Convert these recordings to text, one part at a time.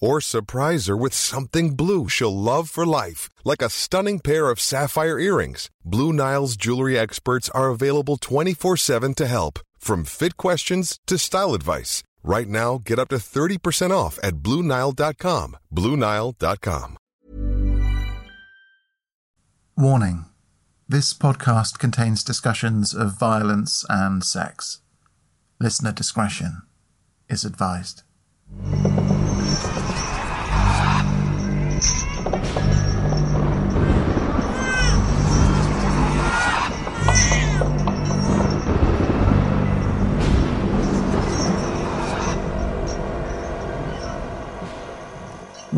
Or surprise her with something blue she'll love for life, like a stunning pair of sapphire earrings. Blue Nile's jewelry experts are available 24 7 to help, from fit questions to style advice. Right now, get up to 30% off at BlueNile.com. BlueNile.com. Warning This podcast contains discussions of violence and sex. Listener discretion is advised.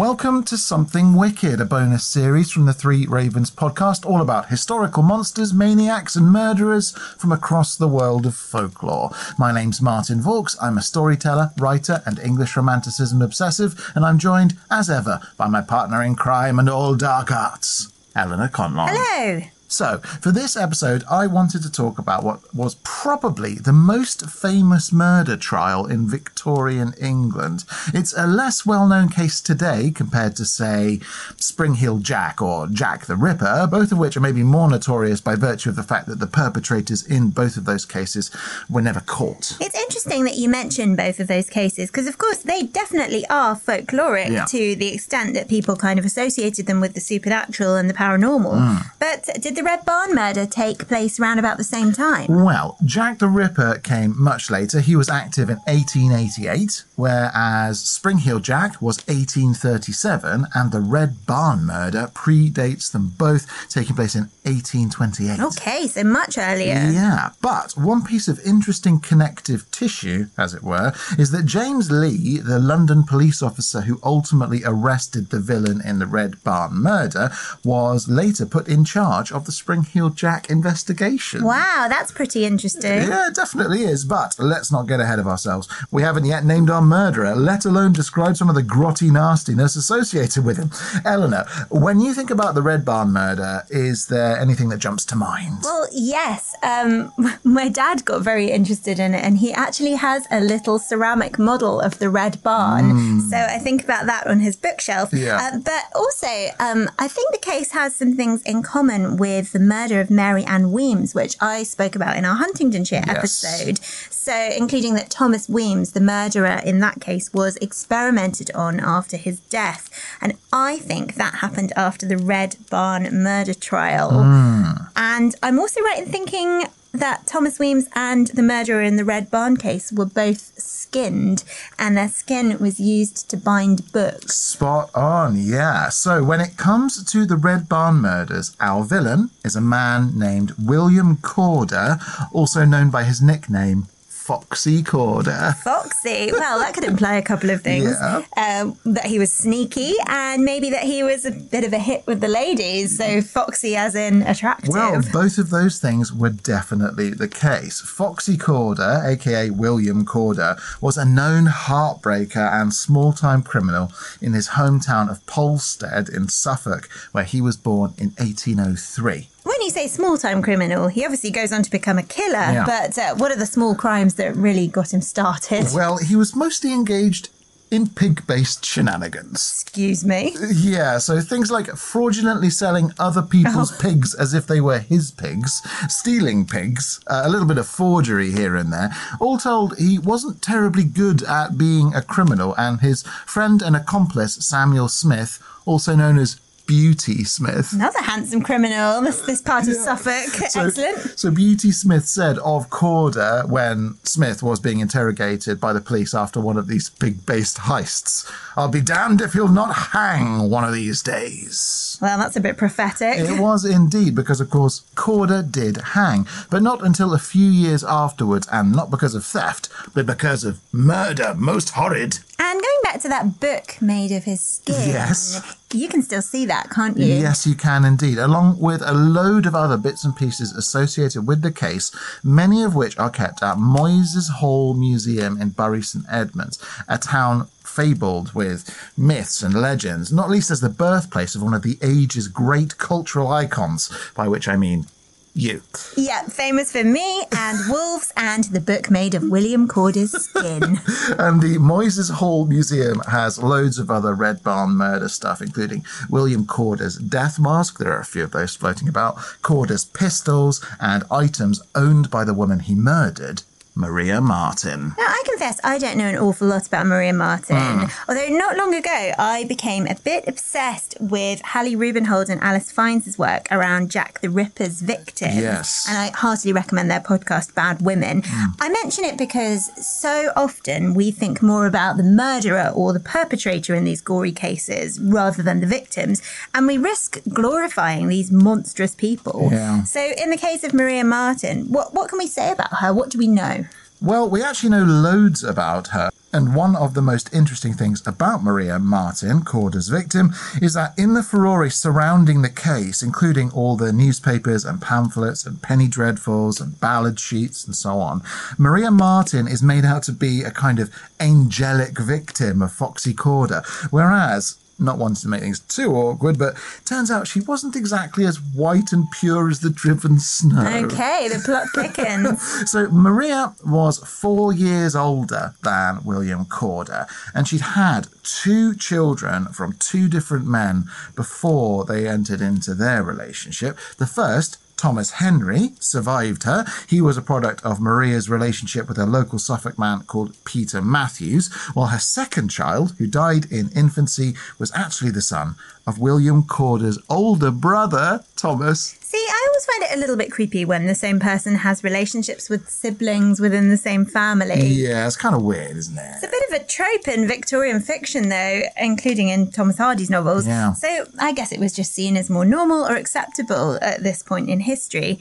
Welcome to Something Wicked, a bonus series from the Three Ravens podcast, all about historical monsters, maniacs, and murderers from across the world of folklore. My name's Martin Vaux. I'm a storyteller, writer, and English romanticism obsessive, and I'm joined, as ever, by my partner in crime and all dark arts, Eleanor Conlon. Hello. So, for this episode, I wanted to talk about what was probably the most famous murder trial in Victorian England. It's a less well known case today compared to, say, Spring Heel Jack or Jack the Ripper, both of which are maybe more notorious by virtue of the fact that the perpetrators in both of those cases were never caught. It's interesting that you mention both of those cases because, of course, they definitely are folkloric Yeah. to the extent that people kind of associated them with the supernatural and the paranormal. Mm. But did the Red Barn murder take place around about the same time? Well, Jack the Ripper came much later. He was active in 1888, whereas Spring Heel Jack was 1837, and the Red Barn murder predates them both, taking place in 1828. Okay, so much earlier. Yeah, but one piece of interesting connective tissue, as it were, is that James Lee, the London police officer who ultimately arrested the villain in the Red Barn murder, was later put in charge of the Spring Heel Jack investigation. Wow, that's pretty interesting. Yeah, it definitely is. But let's not get ahead of ourselves. We haven't yet named our murderer, let alone described some of the grotty nastiness associated with him. Eleanor, when you think about the Red Barn murder, is there anything that jumps to mind? Well, yes. Um, my dad got very interested in it, and he actually has a little ceramic model of the Red Barn. So I think about that on his bookshelf. Yeah. Uh, but also, um, I think the case has some things in common with the murder of Mary Ann Weems, which I spoke about in our Huntingdonshire Yes. episode. So, including that Thomas Weems, the murderer in that case, was experimented on after his death. And I think that happened after the Red Barn murder trial. Hmm. And I'm also right in thinking that Thomas Weems and the murderer in the Red Barn case were both skinned, and their skin was used to bind books. Spot on, yeah. So when it comes to the Red Barn murders, our villain is a man named William Corder, also known by his nickname Foxy Corder. Foxy. Well, that could imply a couple of things. Yeah. Um, that he was sneaky, and maybe that he was a bit of a hit with the ladies. So foxy, as in attractive. Well, both of those things were definitely the case. Foxy Corder, aka William Corder, was a known heartbreaker and small time criminal in his hometown of Polstead in Suffolk, where he was born in 1803. When you say small time criminal, he obviously goes on to become a killer. Yeah. But uh, what are the small crimes that really got him started? Well, he was mostly engaged in pig based shenanigans. Excuse me. Yeah, so things like fraudulently selling other people's pigs as if they were his pigs, stealing pigs, uh, a little bit of forgery here and there. All told, he wasn't terribly good at being a criminal, and his friend and accomplice, Samuel Smith, also known as Beauty Smith. Another handsome criminal. This this part of Suffolk. So, Excellent. So Beauty Smith said of Corder when Smith was being interrogated by the police after one of these big based heists, "I'll be damned if he'll not hang one of these days." Well, that's a bit prophetic. It was indeed because, of course, Corder did hang, but not until a few years afterwards, and not because of theft, but because of murder, most horrid. And going back to that book made of his skin. Yes. You can still see that, can't you? Yes, you can indeed, along with a load of other bits and pieces associated with the case, many of which are kept at Moyses Hall Museum in Bury St Edmunds, a town fabled with myths and legends, not least as the birthplace of one of the age's great cultural icons, by which I mean you. Yeah, famous for me and wolves and the book made of William Corder's skin. And the Moyses Hall Museum has loads of other Red Barn murder stuff, including William Corder's death mask. There are a few of those floating about. Corder's pistols and items owned by the woman he murdered, Maria Marten. Now, I confess I don't know an awful lot about Maria Marten, Hmm. although not long ago I became a bit obsessed with Hallie Rubenhold and Alice Fiennes' work around Jack the Ripper's victims. Yes. And I heartily recommend their podcast, Bad Women. I mention it because so often we think more about the murderer or the perpetrator in these gory cases rather than the victims, and we risk glorifying these monstrous people. Yeah. So, in the case of Maria Marten, what, what can we say about her? What do we know? Well, we actually know loads about her. And one of the most interesting things about Maria Marten, Corder's victim, is that in the furore surrounding the case, including all the newspapers and pamphlets and penny dreadfuls and ballad sheets and so on, Maria Marten is made out to be a kind of angelic victim of Foxy Corder, whereas not wanting to make things too awkward, but turns out she wasn't exactly as white and pure as the driven snow. Okay, the plot thickens. So Maria was four years older than William Corder, and she'd had two children from two different men before they entered into their relationship. The first, Thomas Henry, survived her. He was a product of Maria's relationship with a local Suffolk man called Peter Matthews, while her second child, who died in infancy, was actually the son of William Corder's older brother, Thomas. See, I always find it a little bit creepy when the same person has relationships with siblings within the same family. Yeah, it's kind of weird, isn't it? It's a bit of a trope in Victorian fiction, though, including in Thomas Hardy's novels. Yeah. So I guess it was just seen as more normal or acceptable at this point in history.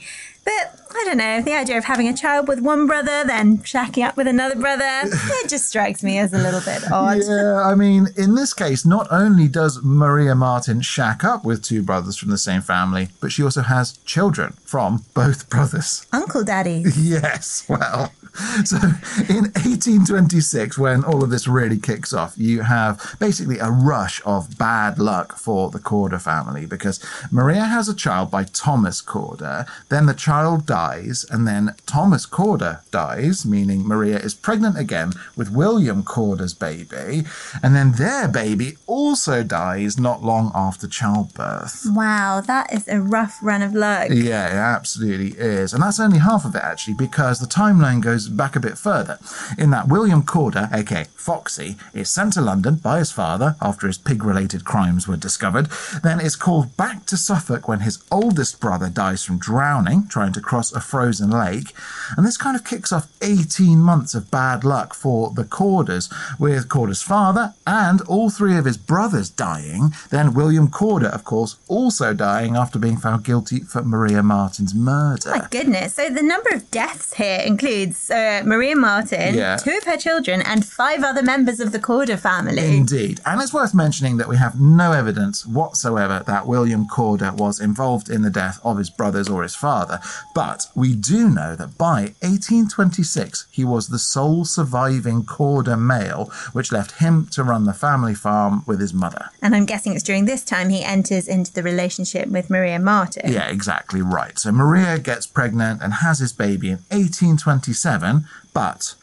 But I don't know, the idea of having a child with one brother, then shacking up with another brother, it just strikes me as a little bit odd. Yeah, I mean, in this case, not only does Maria Marten shack up with two brothers from the same family, but she also has children from both brothers. Uncle Daddy. Yes, well. So in 1826, when all of this really kicks off, you have basically a rush of bad luck for the Corder family because Maria has a child by Thomas Corder, then the child dies, and then Thomas Corder dies, meaning Maria is pregnant again with William Corder's baby, and then their baby also dies not long after childbirth. Wow, that is a rough run of luck. Yeah, it absolutely is. And that's only half of it, actually, because the timeline goes back a bit further. In that William Corder, aka Foxy, is sent to London by his father after his pig related crimes were discovered, then is called back to Suffolk when his oldest brother dies from drowning, trying to cross a frozen lake. And this kind of kicks off 18 months of bad luck for the Corders, with Corder's father and all three of his brothers dying, then William Corder, of course, also dying after being found guilty for Maria Marten's murder. My goodness. So the number of deaths here includes uh, Maria Marten, Yeah. two of her children, and five other members of the Corder family. Indeed. And it's worth mentioning that we have no evidence whatsoever that William Corder was involved in the death of his brothers or his father. But we do know that by 1826, he was the sole surviving Corder male, which left him to run the family farm with his mother. And I'm guessing it's during this time he enters into the relationship with Maria Marten. Yeah, exactly right. So Maria gets pregnant and has his baby in 1827, but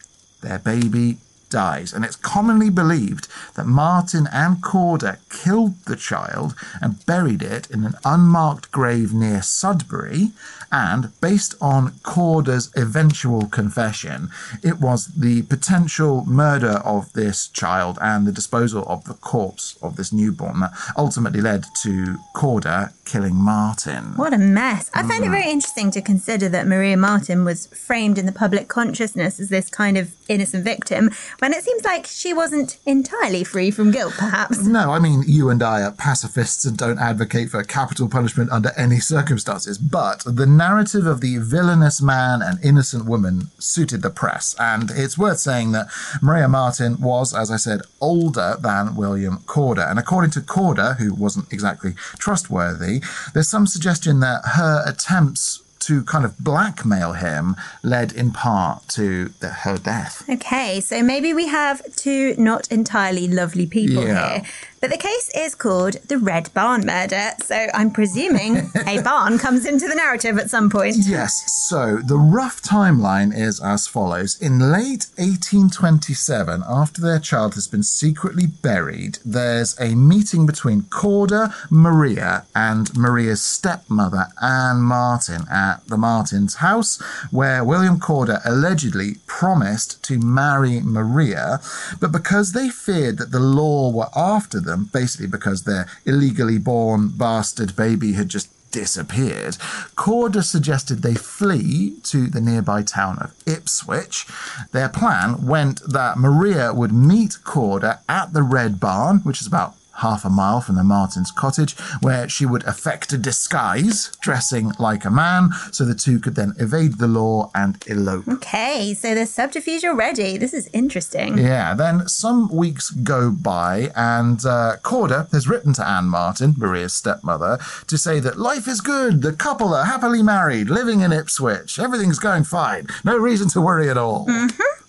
their baby dies. And it's commonly believed that Marten and Corder killed the child and buried it in an unmarked grave near Sudbury. And based on Corder's eventual confession, it was the potential murder of this child and the disposal of the corpse of this newborn that ultimately led to Corder killing Marten. What a mess. I find it mm. very interesting to consider that Maria Marten was framed in the public consciousness as this kind of innocent victim when it seems like she wasn't entirely free from guilt, perhaps. No, I mean, you and I are pacifists and don't advocate for capital punishment under any circumstances, but the narrative of the villainous man and innocent woman suited the press, and it's worth saying that Maria Marten was, as I said, older than William Corder, and according to Corder, who wasn't exactly trustworthy, there's some suggestion that her attempts to kind of blackmail him led in part to the, her death. Okay, so maybe we have two not entirely lovely people Yeah. here. But the case is called the Red Barn murder, so I'm presuming a barn comes into the narrative at some point. Yes, so the rough timeline is as follows. In late 1827, after their child has been secretly buried, there's a meeting between Corder, Maria, and Maria's stepmother, Anne Marten, at the Martens' house, where William Corder allegedly promised to marry Maria, but because they feared that the law were after them, basically because their illegally born bastard baby had just disappeared, Corder suggested they flee to the nearby town of Ipswich. Their plan went that Maria would meet Corder at the Red Barn, which is about half a mile from the Martens' cottage, where she would effect a disguise, dressing like a man, so the two could then evade the law and elope. Okay, so there's subterfuge already. This is interesting. Yeah, then some weeks go by, and uh, Corder has written to Anne Marten, Maria's stepmother, to say that life is good, the couple are happily married, living in Ipswich, everything's going fine, no reason to worry at all.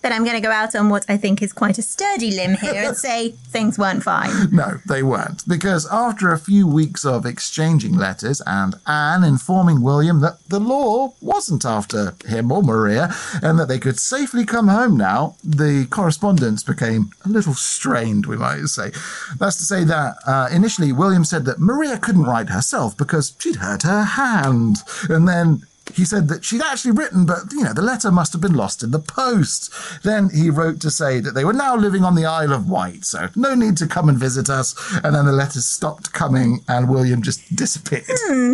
But I'm going to go out on what I think is quite a sturdy limb here and say things weren't fine. No, they weren't, because after a few weeks of exchanging letters and Anne informing William that the law wasn't after him or Maria and that they could safely come home now, the correspondence became a little strained, we might say. That's to say that uh, initially William said that Maria couldn't write herself because she'd hurt her hand, and then he said that she'd actually written, but you know, the letter must have been lost in the post. Then he wrote to say that they were now living on the Isle of Wight, so no need to come and visit us. And then the letters stopped coming, and William just disappeared.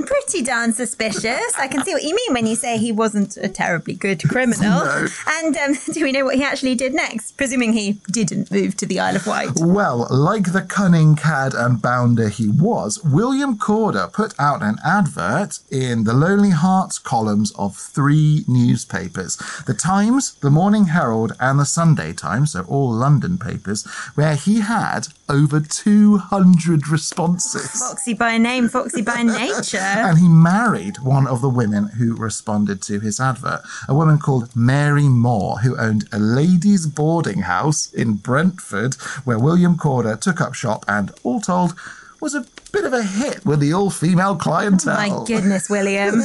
Pretty darn suspicious. I can see what you mean when you say he wasn't a terribly good criminal. And um, do we know what he actually did next? Presuming he didn't move to the Isle of Wight. Well, like the cunning cad and bounder he was, William Corder put out an advert in the Lonely Hearts columns of three newspapers the Times, the Morning Herald, and the Sunday Times, so all London papers, where he had over 200 responses. Foxy by name, foxy by nature. And he married one of the women who responded to his advert, a woman called Mary Moore, who owned a ladies' boarding house in Brentford, where William Corder took up shop and, all told, was a bit of a hit with the all female clientele. My goodness, William.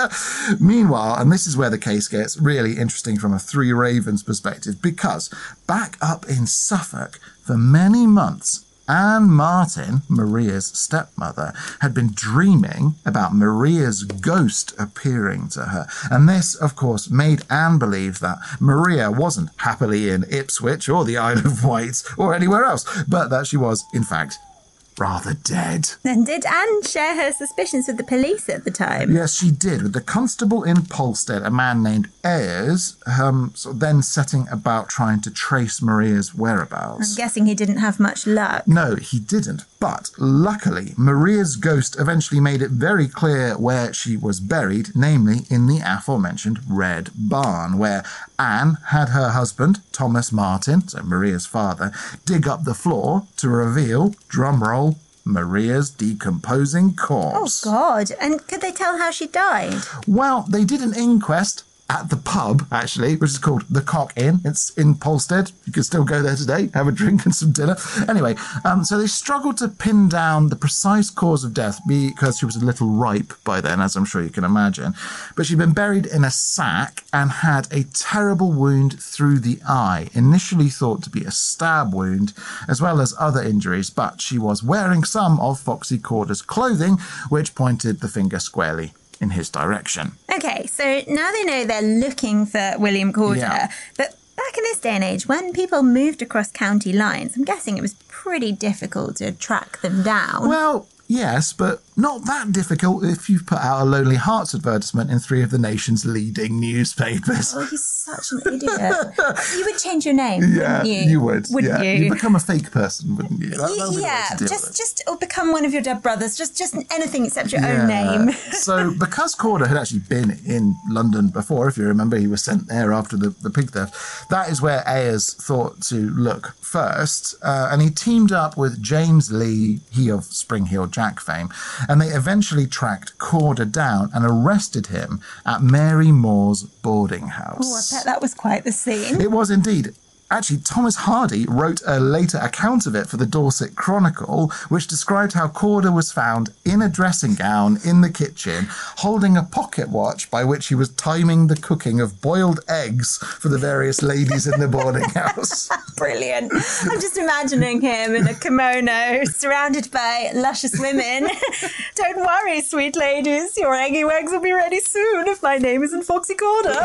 Meanwhile, and this is where the case gets really interesting from a Three Ravens perspective, because back up in Suffolk, for many months, Anne Marten, Maria's stepmother, had been dreaming about Maria's ghost appearing to her. And this, of course, made Anne believe that Maria wasn't happily in Ipswich or the Isle of Wight or anywhere else, but that she was, in fact, rather dead. and did Anne share her suspicions with the police at the time? Yes, she did, with the constable in Polstead, a man named Ayers, um, sort of then setting about trying to trace Maria's whereabouts. I'm guessing he didn't have much luck. No, he didn't. But luckily, Maria's ghost eventually made it very clear where she was buried, namely in the aforementioned Red Barn, where Anne had her husband, Thomas Marten, so Maria's father, dig up the floor to reveal, drumroll, Maria's decomposing corpse. Oh. God. And could they tell how she died? Well, they did an inquest, at the pub, actually, which is called the Cock Inn. It's in Polstead. You can still go there today, have a drink and some dinner. Anyway, um, so they struggled to pin down the precise cause of death because she was a little ripe by then, as I'm sure you can imagine. But she'd been buried in a sack and had a terrible wound through the eye, initially thought to be a stab wound, as well as other injuries, but she was wearing some of Foxy Corder's clothing, which pointed the finger squarely in his direction. Okay, so now they know they're looking for William Corder, Yeah. but back in this day and age, when people moved across county lines, I'm guessing it was pretty difficult to track them down. Well, yes, but not that difficult if you've put out a Lonely Hearts advertisement in three of the nation's leading newspapers. Oh, he's such an idiot. you would change your name, Yeah, wouldn't you? would. Wouldn't yeah. you? You'd become a fake person, wouldn't you? That- that would be yeah, to deal with just just or become one of your dead brothers. Just just anything except your own name. so, because Corder had actually been in London before, if you remember, he was sent there after the, the pig theft. That is where Ayers thought to look first. Uh, and he teamed up with James Lee, he of Spring Heel Jack fame, and they eventually tracked Corder down and arrested him at Mary Moore's boarding house. Oh, I bet that was quite the scene. It was indeed. Actually, Thomas Hardy wrote a later account of it for the Dorset Chronicle, which described how Corder was found in a dressing gown in the kitchen, holding a pocket watch by which he was timing the cooking of boiled eggs for the various ladies in the boarding house. Brilliant. I'm just imagining him in a kimono, surrounded by luscious women. Don't worry, sweet ladies, your eggy wags will be ready soon if my name isn't Foxy Corder.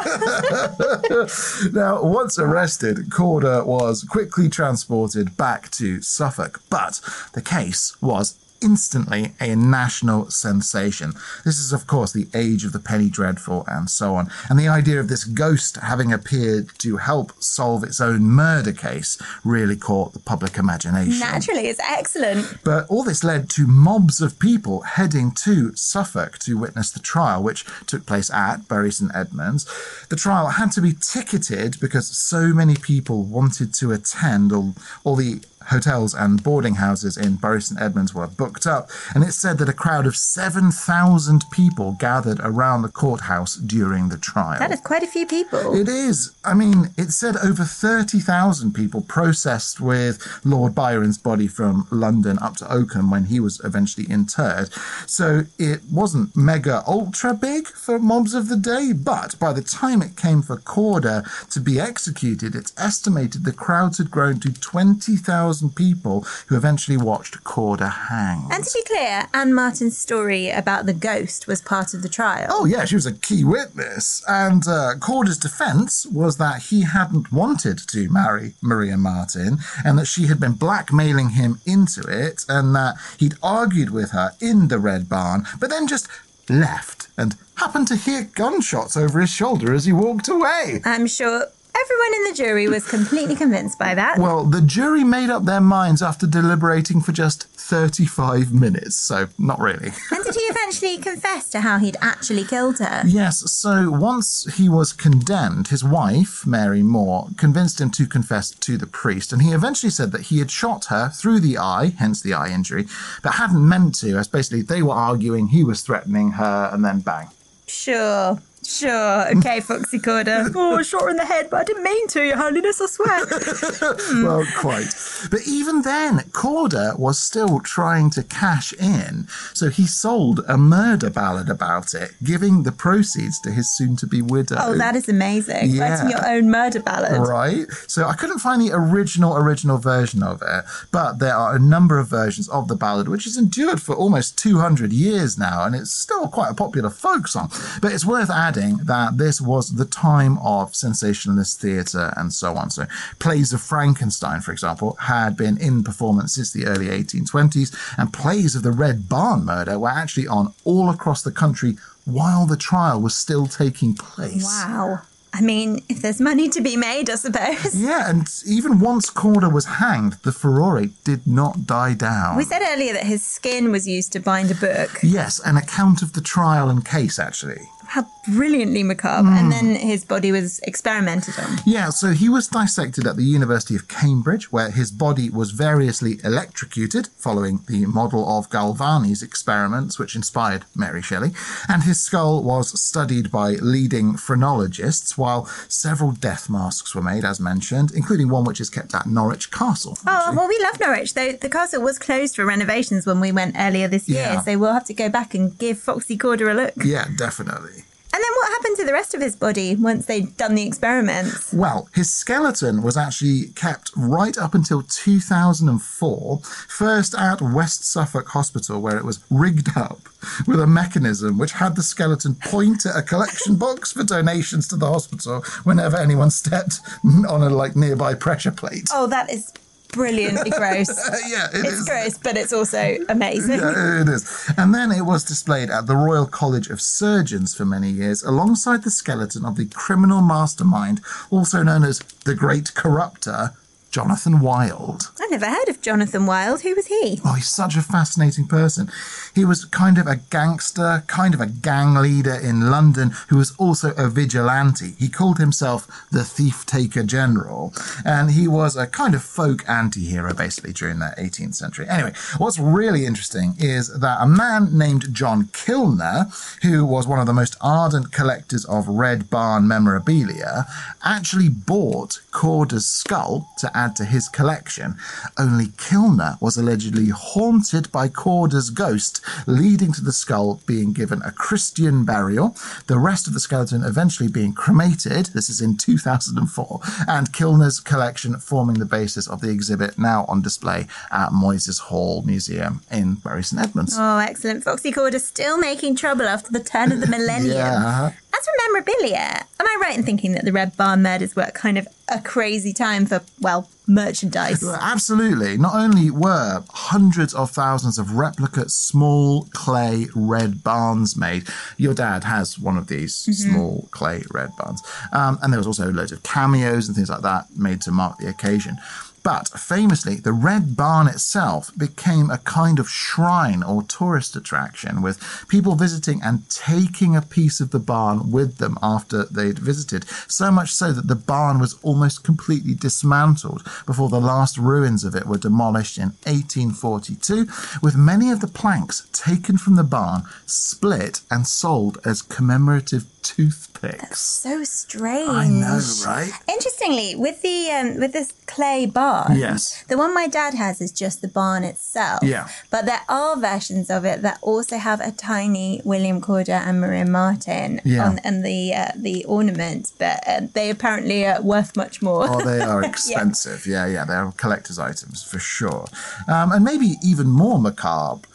Now, once arrested, Corder was quickly transported back to Suffolk, but the case was instantly a national sensation. This is, of course, the age of the penny dreadful and so on. And the idea of this ghost having appeared to help solve its own murder case really caught the public imagination. Naturally, it's excellent. But all this led to mobs of people heading to Suffolk to witness the trial, which took place at Bury St Edmunds. The trial had to be ticketed because so many people wanted to attend. All, all the hotels and boarding houses in Bury St Edmunds were booked up, and it's said that a crowd of 7,000 people gathered around the courthouse during the trial. That is quite a few people. It is. I mean, it said over 30,000 people processed with Lord Byron's body from London up to Oakham when he was eventually interred. So it wasn't mega ultra big for mobs of the day, but by the time it came for Corder to be executed, it's estimated the crowds had grown to 20,000 people who eventually watched Corder hanged. And to be clear, Anne Marten's story about the ghost was part of the trial. Oh, yeah, she was a key witness. And uh, Corder's defense was that he hadn't wanted to marry Maria Marten and that she had been blackmailing him into it and that he'd argued with her in the Red Barn, but then just left and happened to hear gunshots over his shoulder as he walked away. I'm sure everyone in the jury was completely convinced by that. Well, the jury made up their minds after deliberating for just 35 minutes, so not really. and did he eventually confess to how he'd actually killed her? Yes, so once he was condemned, his wife, Mary Moore, convinced him to confess to the priest, and he eventually said that he had shot her through the eye, hence the eye injury, but hadn't meant to, as basically they were arguing he was threatening her, and then bang. Sure. Sure. Okay, Foxy Corder. oh, I shot her in the head, but I didn't mean to, Your Holiness, I swear. Hmm. Well, quite. But even then, Corder was still trying to cash in, so he sold a murder ballad about it, giving the proceeds to his soon to be widow. oh, that is amazing. Yeah. Writing your own murder ballad. Right. So I couldn't find the original original version of it, but there are a number of versions of the ballad which has endured for almost 200 years now and it's still quite a popular folk song. But it's worth adding that this was the time of sensationalist theatre and so on. So plays of Frankenstein, for example, had been in performance since the early 1820s and plays of the Red Barn murder were actually on all across the country while the trial was still taking place. Wow. I mean, if there's money to be made, I suppose. Yeah, and even once Corder was hanged, the furore did not die down. We said earlier that his skin was used to bind a book. yes, an account of the trial and case, actually. How brilliantly macabre. And then mm. his body was experimented on. Yeah, so he was dissected at the University of Cambridge, where his body was variously electrocuted, following the model of Galvani's experiments, which inspired Mary Shelley. And his skull was studied by leading phrenologists, while several death masks were made, as mentioned, including one which is kept at Norwich Castle. Oh, well, we love Norwich, though the castle was closed for renovations when we went earlier this year. Yeah. So we'll have to go back and give Foxy Corder a look. Yeah, definitely. And then what happened to the rest of his body once they'd done the experiments? Well, his skeleton was actually kept right up until 2004, first at West Suffolk Hospital, where it was rigged up with a mechanism which had the skeleton point at a collection box for donations to the hospital whenever anyone stepped on a like nearby pressure plate. Oh, that is brilliantly gross. yeah, it it's is. gross, but it's also amazing. Yeah, it is. And then it was displayed at the Royal College of Surgeons for many years, alongside the skeleton of the criminal mastermind, also known as the Great Corruptor, Jonathan Wild. I never heard of Jonathan Wild. Who was he? Oh, he's such a fascinating person. He was kind of a gangster, kind of a gang leader in London who was also a vigilante. He called himself the Thief Taker General, and he was a kind of folk anti hero basically during the 18th century. Anyway, what's really interesting is that a man named John Kilner, who was one of the most ardent collectors of Red Barn memorabilia, actually bought Corder's skull to add to his collection. Only Kilner was allegedly haunted by Corder's ghost, leading to the skull being given a Christian burial, the rest of the skeleton eventually being cremated. This is in 2004, and Kilner's collection forming the basis of the exhibit now on display at Moyses Hall Museum in Bury St Edmunds. Oh, excellent. Foxy Corder still making trouble after the turn of the millennium. Yeah. Uh-huh. As for memorabilia, am I right in thinking that the Red Barn murders were kind of a crazy time for, well, merchandise? Absolutely. Not only were hundreds of thousands of replica small clay red barns made, your dad has one of these small clay red barns, um, and there was also loads of cameos and things like that made to mark the occasion. But famously, the Red Barn itself became a kind of shrine or tourist attraction, with people visiting and taking a piece of the barn with them after they'd visited. So much so that the barn was almost completely dismantled before the last ruins of it were demolished in 1842, with many of the planks taken from the barn, split, and sold as commemorative toothpicks. So strange. I know, right? Interestingly, with the um, with this clay barn, Yes. the one my dad has is just the barn itself. Yeah. But there are versions of it that also have a tiny William Corder and Maria Marten Yeah. on and the uh, the ornament, but uh, they apparently are worth much more. Oh, they are expensive. yeah. yeah, they're collector's items for sure. Um, and maybe even more macabre,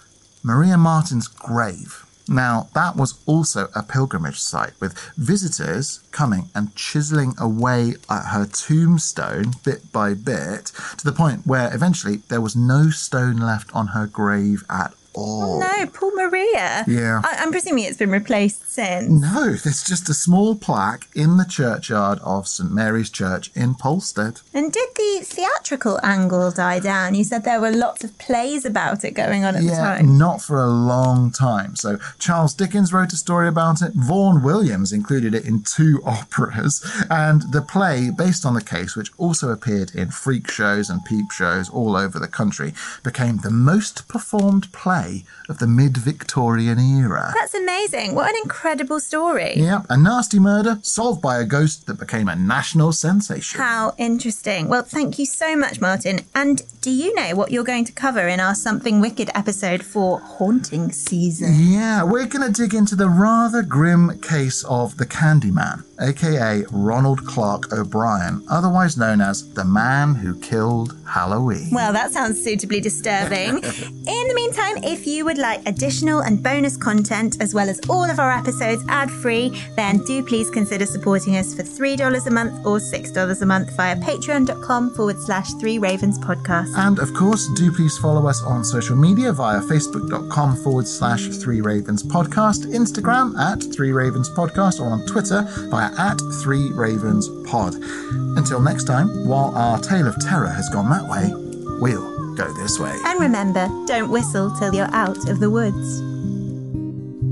Maria Marten's grave. Now, that was also a pilgrimage site with visitors coming and chiseling away at her tombstone bit by bit to the point where eventually there was no stone left on her grave at all. no, poor Maria. Yeah. I- I'm presuming it's been replaced since. No, there's just a small plaque in the churchyard of St Mary's Church in Polstead. And did the theatrical angle die down? You said there were lots of plays about it going on at the Yeah, time. not for a long time. So Charles Dickens wrote a story about it. Vaughan Williams included it in two operas, and the play based on the case, which also appeared in freak shows and peep shows all over the country, became the most performed play of the mid-Victorian era. That's amazing. What an incredible story. Yep, a nasty murder solved by a ghost that became a national sensation. How interesting. Well, thank you so much, Martin. And do you know what you're going to cover in our Something Wicked episode for haunting season? Yeah, we're going to dig into the rather grim case of the Candyman, aka Ronald Clark O'Bryan, otherwise known as the man who killed Halloween. Well, that sounds suitably disturbing. In the meantime, if you would like additional and bonus content, as well as all of our episodes ad free, then do please consider supporting us for $3 a month or $6 a month via patreon.com forward slash three ravens podcast. And of course, do please follow us on social media via facebook.com forward slash three ravens podcast, Instagram at three ravens podcast, or on Twitter via at three ravens pod. Until next time, while our tale of terror has gone that way, we'll go this way. And remember, don't whistle till you're out of the woods.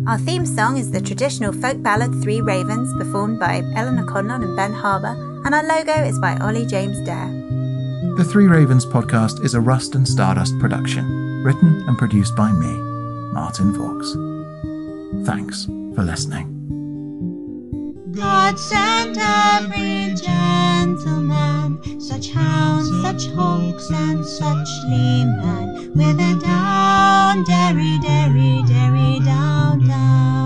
Our theme song is the traditional folk ballad Three Ravens, performed by Eleanor Conlon and Ben Harbour, and our logo is by Ollie James Dare. The Three Ravens podcast is a Rust and Stardust production, written and produced by me, Martin Vaux. Thanks for listening. God sent every gentleman, such hounds, such hawks, and such leman, with a down, derry, derry, derry, down, down.